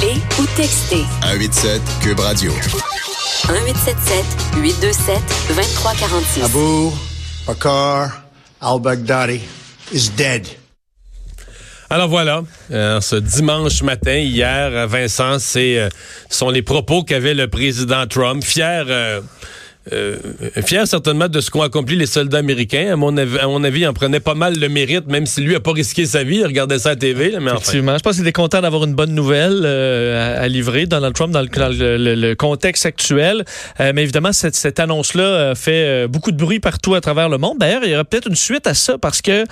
Appelez ou textez 187 Cube Radio. 1877 827 2346. Abu Bakr al-Baghdadi is dead. Alors voilà, euh, ce dimanche matin, hier, Vincent, c'est euh, sont les propos qu'avait le président Trump, fier. Euh, euh, fier certainement de ce qu'ont accompli les soldats américains. À mon, avis, à mon avis, il en prenait pas mal le mérite, même si lui a pas risqué sa vie. Il regardait ça à la TV. mais Effectivement. Je pense qu'il était content d'avoir une bonne nouvelle euh, à, à, livrer, Donald Trump, dans le, dans le, le, le contexte actuel. Euh, mais évidemment, cette, cette annonce-là fait beaucoup de bruit partout à travers le monde. D'ailleurs, il y aura peut-être une suite à ça parce que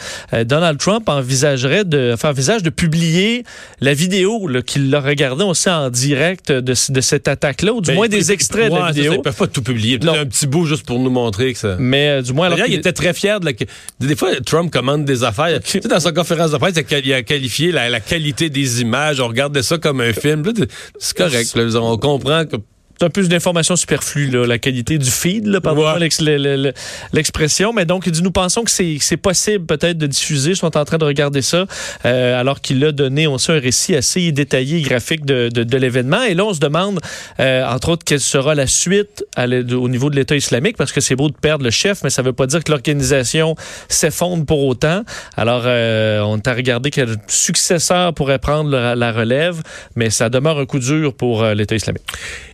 Donald Trump envisagerait de faire visage de publier la vidéo qu'il a regardée aussi en direct de, de cette attaque-là, ou du Ben, moins des extraits de la vidéo. ça, ils peuvent pas tout publier. Non. Un petit bout juste pour nous montrer que ça. Mais euh, du moins, alors D'ailleurs, il qu'il- était très fier de la. Des fois, Trump commande des affaires. Tu sais, dans sa conférence de presse, il a- il qualifié la, la qualité des images. On regardait ça comme un film. Là, C'est correct. là. on comprend que. C'est un peu d'informations superflues, là, la qualité du feed, pardon Ouais. l'ex- le- le- le- l'expression. Mais donc, il dit, nous pensons que c'est possible peut-être de diffuser. Ils sont en train de regarder ça, euh, alors qu'il a donné, on sait, un récit assez détaillé et graphique de, de, de l'événement. Et là, on se demande, euh, entre autres, quelle sera la suite à au niveau de l'État islamique, parce que c'est beau de perdre le chef, mais ça veut pas dire que l'organisation s'effondre pour autant. Alors, euh, on t'a regardé quel successeur pourrait prendre la, la relève, mais ça demeure un coup dur pour euh, l'État islamique.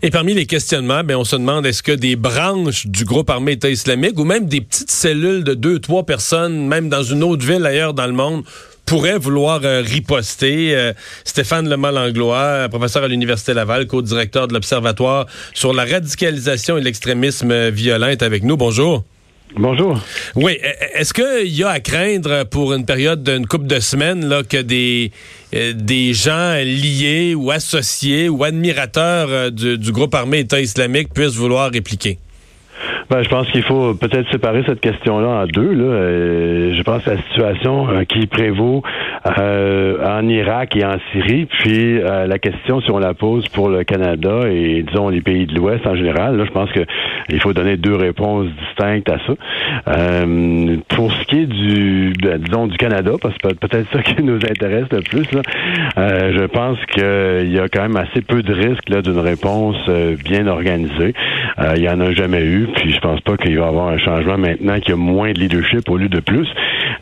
Et parmi les questionnements, ben, on se demande est-ce que des branches du groupe armé État islamique ou même des petites cellules de deux, trois personnes, même dans une autre ville ailleurs dans le monde, pourraient vouloir euh, riposter? Euh, Stéphane Lemal-Anglois, euh, professeur à l'Université Laval, co-directeur de l'Observatoire sur la radicalisation et l'extrémisme violent, est avec nous. Bonjour. Bonjour. Oui, e- est-ce qu'il y a à craindre pour une période d'une couple de semaines que des, euh, des gens liés ou associés ou admirateurs euh, du, du groupe armé État islamique puissent vouloir répliquer? Ben, je pense qu'il faut peut-être séparer cette question-là en deux. Là. Euh, je pense à la situation euh, qui prévaut euh, en Irak et en Syrie, puis euh, la question, si on la pose pour le Canada et, disons, les pays de l'Ouest en général, là, je pense que il faut donner deux réponses distinctes à ça. Pour ce qui est du, disons, du Canada, parce que peut- peut-être ça qui nous intéresse le plus, là, je pense qu'il y a quand même assez peu de risques d'une réponse bien organisée. Il y en a jamais eu, puis je pense pas qu'il va y avoir un changement maintenant qu'il y a moins de leadership au lieu de plus.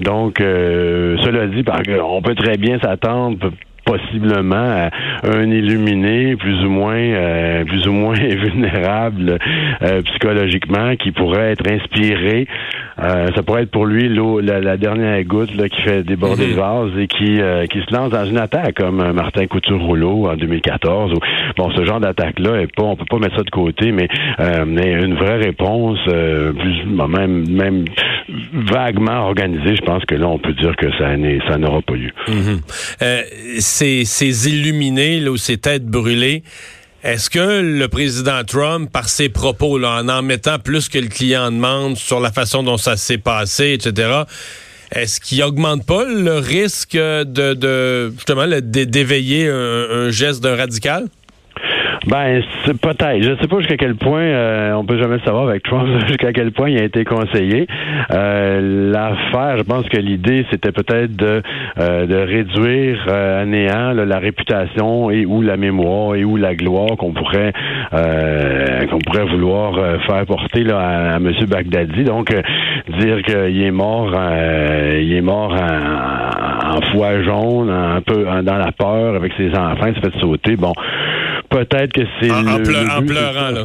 Donc, euh, cela dit, on peut très bien s'attendre possiblement à un illuminé plus ou moins euh, plus ou moins vulnérable euh, psychologiquement qui pourrait être inspiré Euh, ça pourrait être pour lui l'eau la, la dernière goutte là, qui fait déborder le vase et qui euh, qui se lance dans une attaque comme euh, Martin Couture-Rouleau en 2014 ou, bon ce genre d'attaque là est pas on peut pas mettre ça de côté mais euh, mais une vraie réponse euh, plus même même vaguement organisée je pense que là on peut dire que ça n'est ça n'aura pas lieu. Euh, ces, ces illuminés là, ou ces têtes brûlées, est-ce que le président Trump, par ses propos, en en mettant plus que le client demande sur la façon dont ça s'est passé, etc., est-ce qu'il augmente pas le risque de, de justement le- d'é- d'éveiller un, un geste d'un radical? Ben, c'est peut-être. Je sais pas jusqu'à quel point, euh, on peut jamais savoir avec Trump, jusqu'à quel point il a été conseillé. Euh, L'affaire, je pense que l'idée, c'était peut-être de, euh, de réduire euh, à néant là, la réputation et ou la mémoire et ou la gloire qu'on pourrait euh, qu'on pourrait vouloir euh, faire porter là, à, à M. Baghdadi. Donc, dire qu'il est mort, il est mort en, en foie jaune, un peu dans la peur avec ses enfants, il s'est fait sauter. Bon, peut-être que c'est En, en pleu- en pleurant, là.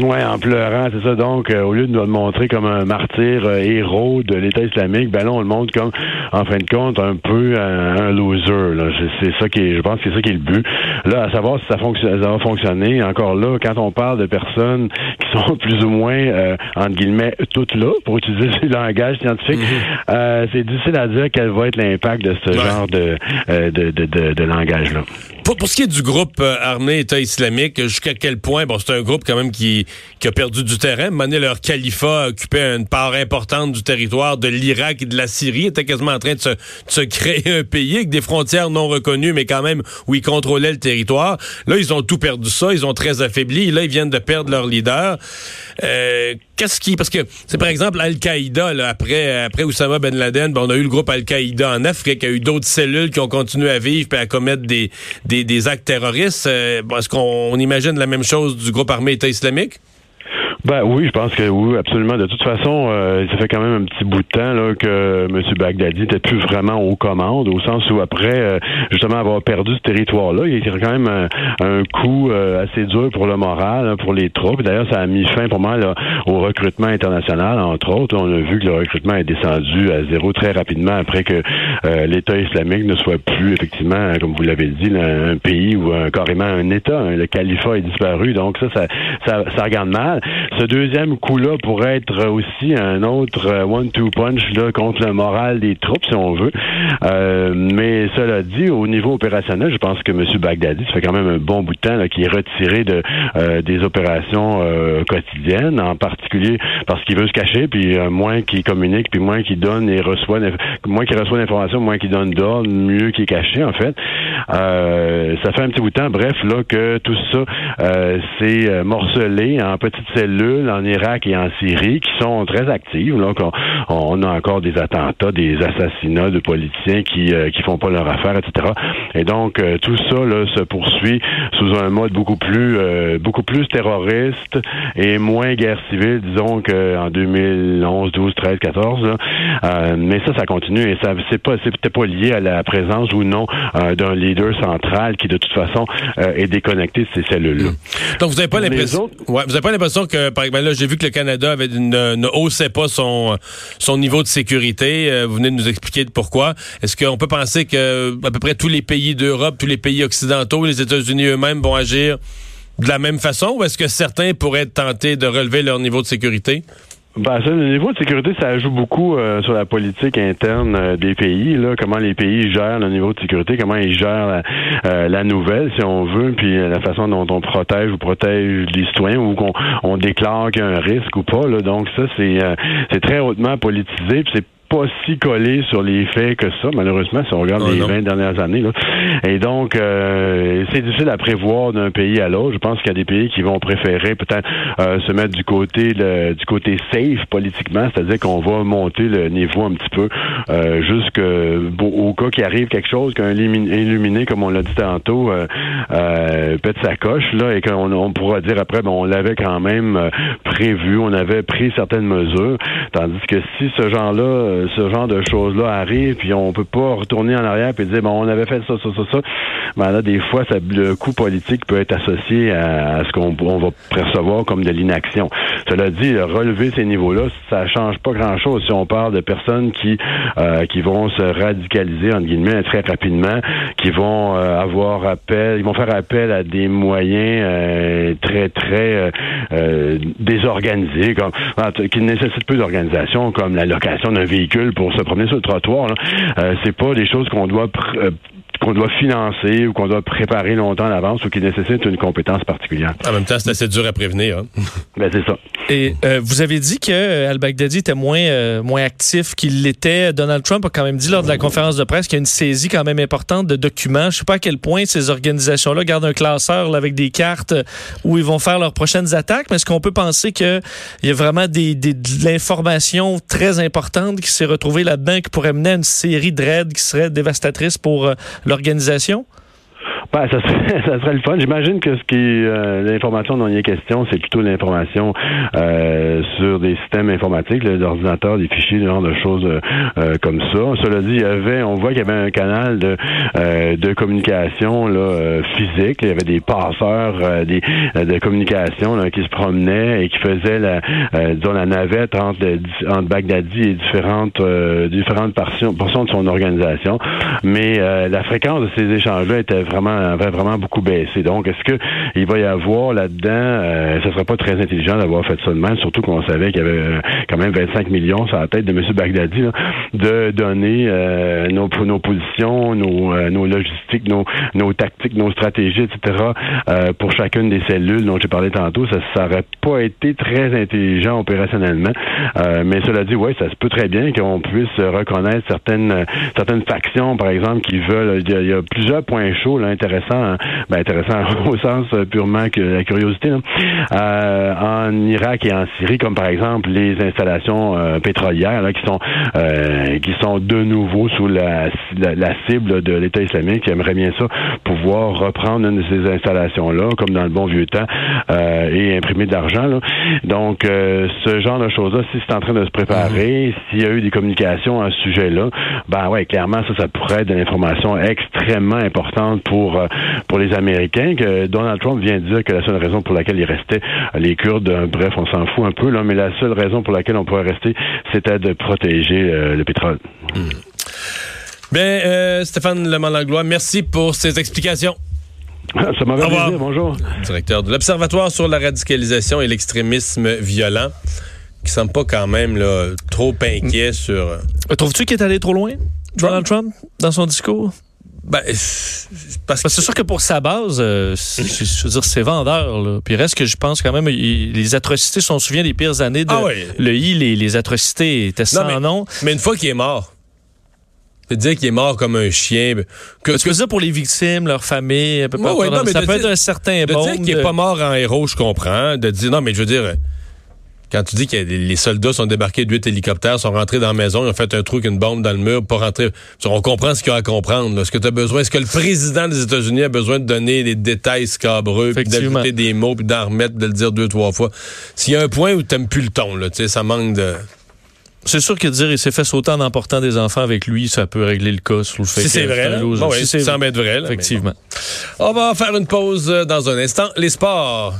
Ouais, en pleurant, c'est ça. Donc, euh, au lieu de nous le montrer comme un martyr euh, héros de l'État islamique, ben là, on le montre comme, en fin de compte, un peu un, un loser. Là. C'est, ça qui est, je pense que c'est ça qui est le but. Là, à savoir si ça, fonctionne, ça va fonctionner. Encore là, quand on parle de personnes qui sont plus ou moins, euh, entre guillemets, toutes là, pour utiliser le langage scientifique, euh, c'est difficile à dire quel va être l'impact de ce Ouais. genre de, euh, de, de, de, de langage-là. Pour, pour ce qui est du groupe euh, armé État islamique, jusqu'à quel point, bon, c'est un groupe quand même qui, qui a perdu du terrain. Mané leur califat occupait une part importante du territoire de l'Irak et de la Syrie, était quasiment en train de se, de se créer un pays avec des frontières non reconnues, mais quand même où ils contrôlaient le territoire. Là, ils ont tout perdu ça, ils ont très affaibli. Là, ils viennent de perdre leur leader. Euh, qu'est-ce qui parce que c'est par exemple Al-Qaïda après après Oussama Ben Laden, ben, on a eu le groupe Al-Qaïda en Afrique, il y a eu d'autres cellules qui ont continué à vivre et à commettre des des, actes terroristes. Euh, est-ce qu'on imagine la même chose du groupe armé État islamique? Ben oui, je pense que oui, absolument. De toute façon, euh, ça fait quand même un petit bout de temps là, que M. Baghdadi n'était plus vraiment aux commandes, au sens où après euh, justement avoir perdu ce territoire-là, il a quand même un, coup euh, assez dur pour le moral, hein, pour les troupes. D'ailleurs, ça a mis fin pour moi là, au recrutement international, entre autres. On a vu que le recrutement est descendu à zéro très rapidement après que l'État islamique ne soit plus effectivement, comme vous l'avez dit, un pays ou carrément un État. Hein. Le califat est disparu, donc ça, ça, ça, ça regarde mal. Ce deuxième coup-là pourrait être aussi un autre euh, one-two punch là, contre le moral des troupes, si on veut. Euh, mais cela dit, au niveau opérationnel, je pense que M. Baghdadi, ça fait quand même un bon bout de temps qu'il est retiré de, euh, des opérations quotidiennes, en particulier parce qu'il veut se cacher, puis moins qu'il communique, puis moins qu'il donne et reçoit, moins qu'il reçoit l'information, moins qu'il donne d'ordre, mieux qu'il est caché, en fait. ça fait un petit bout de temps, bref, là, que tout ça s'est morcelé en petites cellules en Irak et en Syrie qui sont très actives. Là, on, a encore des attentats, des assassinats de politiciens qui euh, qui font pas leur affaire, etc. Et donc euh, tout ça là, se poursuit sous un mode beaucoup plus euh, beaucoup plus terroriste et moins guerre civile, disons qu'en 2011, 12, 13, 14. mais ça, ça continue et ça c'est pas c'était pas lié à la présence ou non d'un leader central qui de toute façon est déconnecté de ces cellules. -là. Donc vous n'avez pas l'impression, ouais, vous avez pas l'impression que exemple, là, j'ai vu que le Canada ne, haussait pas son, son niveau de sécurité. Euh, vous venez de nous expliquer pourquoi. Est-ce qu'on peut penser que à peu près tous les pays d'Europe, tous les pays occidentaux, les États-Unis eux-mêmes vont agir de la même façon ou est-ce que certains pourraient tentés de relever leur niveau de sécurité? Ben, ça, le niveau de sécurité, ça joue beaucoup euh, sur la politique interne euh, des pays, là, comment les pays gèrent le niveau de sécurité, comment ils gèrent la, euh, la nouvelle, si on veut, puis la façon dont on protège ou protège les citoyens ou qu'on on déclare qu'il y a un risque ou pas. Là. Donc ça, c'est c'est très hautement politisé, puis c'est pas si collé sur les faits que ça, malheureusement, si on regarde les 20 dernières années. Là. Et donc, euh, c'est difficile à prévoir d'un pays à l'autre. Je pense qu'il y a des pays qui vont préférer peut-être euh, se mettre du côté du côté safe politiquement, c'est-à-dire qu'on va monter le niveau un petit peu euh, jusqu'au cas qu'il arrive quelque chose qu'un illuminé, comme on l'a dit tantôt, euh, euh, pète sa coche, là, et qu'on on pourra dire après, bon, on l'avait quand même euh, prévu, on avait pris certaines mesures, tandis que si ce genre-là ce genre de choses-là arrive, puis on peut pas retourner en arrière et dire bon on avait fait ça, ça, ça, ça. Ben là, des fois, ça, le coût politique peut être associé à, ce qu'on va percevoir comme de l'inaction. Cela dit, relever ces niveaux-là, ça change pas grand-chose si on parle de personnes qui euh, qui vont se radicaliser entre guillemets très rapidement, qui vont euh, avoir appel, ils vont faire appel à des moyens euh, très très désorganisés, comme qui nécessitent peu d'organisation, comme la location d'un véhicule pour se promener sur le trottoir. Euh, c'est pas des choses qu'on doit euh, qu'on doit financer ou qu'on doit préparer longtemps à l'avance ou qui nécessitent une compétence particulière. En même temps, c'est assez dur à prévenir. Hein? ben, c'est ça. Et euh, vous avez dit que euh, al-Baghdadi était moins, euh, moins actif qu'il l'était. Donald Trump a quand même dit lors de la conférence de presse qu'il y a une saisie quand même importante de documents. Je sais pas à quel point ces organisations-là gardent un classeur avec des cartes où ils vont faire leurs prochaines attaques, mais est-ce qu'on peut penser qu'il y a vraiment des, des, de l'information très importante qui s'est retrouvée là-dedans qui pourrait mener à une série de raids qui serait dévastatrice pour l'organisation? Ben, ça, serait, ça serait le fun. J'imagine que ce qui euh, l'information dont il est question, c'est plutôt l'information euh, sur des systèmes informatiques, l'ordinateur, des fichiers, ce genre de choses euh, comme ça. Cela dit, il y avait, on voit qu'il y avait un canal de, de communication là, physique. Il y avait des passeurs des, de communication là, qui se promenaient et qui faisaient la, disons, la navette entre, entre Baghdadi et différentes différentes portions, portions de son organisation. Mais la fréquence de ces échanges-là était vraiment avait vraiment beaucoup baissé. Donc, est-ce que il va y avoir là-dedans, euh, ce serait pas très intelligent d'avoir fait ça de même, surtout qu'on savait qu'il y avait euh, quand même 25 millions sur la tête de M. Baghdadi, de donner euh, nos, nos positions, nos, euh, nos logistiques, nos, nos tactiques, nos stratégies, etc. pour chacune des cellules dont j'ai parlé tantôt. Ça n'aurait pas été très intelligent opérationnellement. mais cela dit, oui, ça se peut très bien qu'on puisse reconnaître certaines certaines factions, par exemple, qui veulent. Il y a, plusieurs points chauds là, intéressants intéressant, hein. ben, intéressant au sens euh, purement que la curiosité, là. Euh, en Irak et en Syrie, comme par exemple les installations euh, pétrolières là, qui sont euh, qui sont de nouveau sous la, la, la cible de l'État islamique, qui aimerait bien ça pouvoir reprendre une de ces installations-là, comme dans le bon vieux temps, euh, et imprimer de l'argent. là. Donc, euh, ce genre de choses-là, si c'est en train de se préparer, s'il y a eu des communications à ce sujet-là, ben ouais, clairement, ça, ça pourrait être de l'information extrêmement importante pour euh, pour les Américains. Que Donald Trump vient de dire que la seule raison pour laquelle il restait les Kurdes, euh, bref, on s'en fout un peu là, mais la seule raison pour laquelle on pourrait rester, c'était de protéger euh, le pétrole. Bien, euh, Stéphane Lemont-Langlois, merci pour ces explications. Ça m'a plaisir. Bonjour. Directeur de l'Observatoire sur la radicalisation et l'extrémisme violent, qui semble pas quand même là, trop inquiet sur. Euh, Trouves-tu qu'il est allé trop loin, Donald Trump, dans son discours? Ben, parce que Parce que c'est sûr que pour sa base, euh, je veux dire, c'est vendeur. Là. Puis reste que je pense quand même, il- les atrocités, si on se souvient des pires années de Ah oui. le I, les, les atrocités étaient sans mais, nom. mais une fois qu'il est mort, c'est dire qu'il est mort comme un chien. ben, Que, Tu veux dire pour les victimes, leurs familles, un peu Ouais, pas- ouais, non, mais ça de peut dire- être un certain de bon. dire qu'il est pas mort en héros, je comprends. De dire non, mais je veux dire. Quand tu dis que les soldats sont débarqués de huit hélicoptères, sont rentrés dans la maison, ils ont fait un trou avec une bombe dans le mur pour rentrer. On comprend ce qu'il y a à comprendre. là. Ce que tu as besoin, est-ce que le président des États-Unis a besoin de donner des détails scabreux, puis d'ajouter des mots, puis d'en remettre, de le dire deux, trois fois? S'il y a un point où tu n'aimes plus le ton, là, ça manque de. C'est sûr que dire il s'est fait sauter en emportant des enfants avec lui, ça peut régler le cas sur le fait Si que c'est vrai. Bon, ouais, Si c'est semble être vrai. là, Effectivement. bon. On va faire une pause euh, dans un instant. Les sports.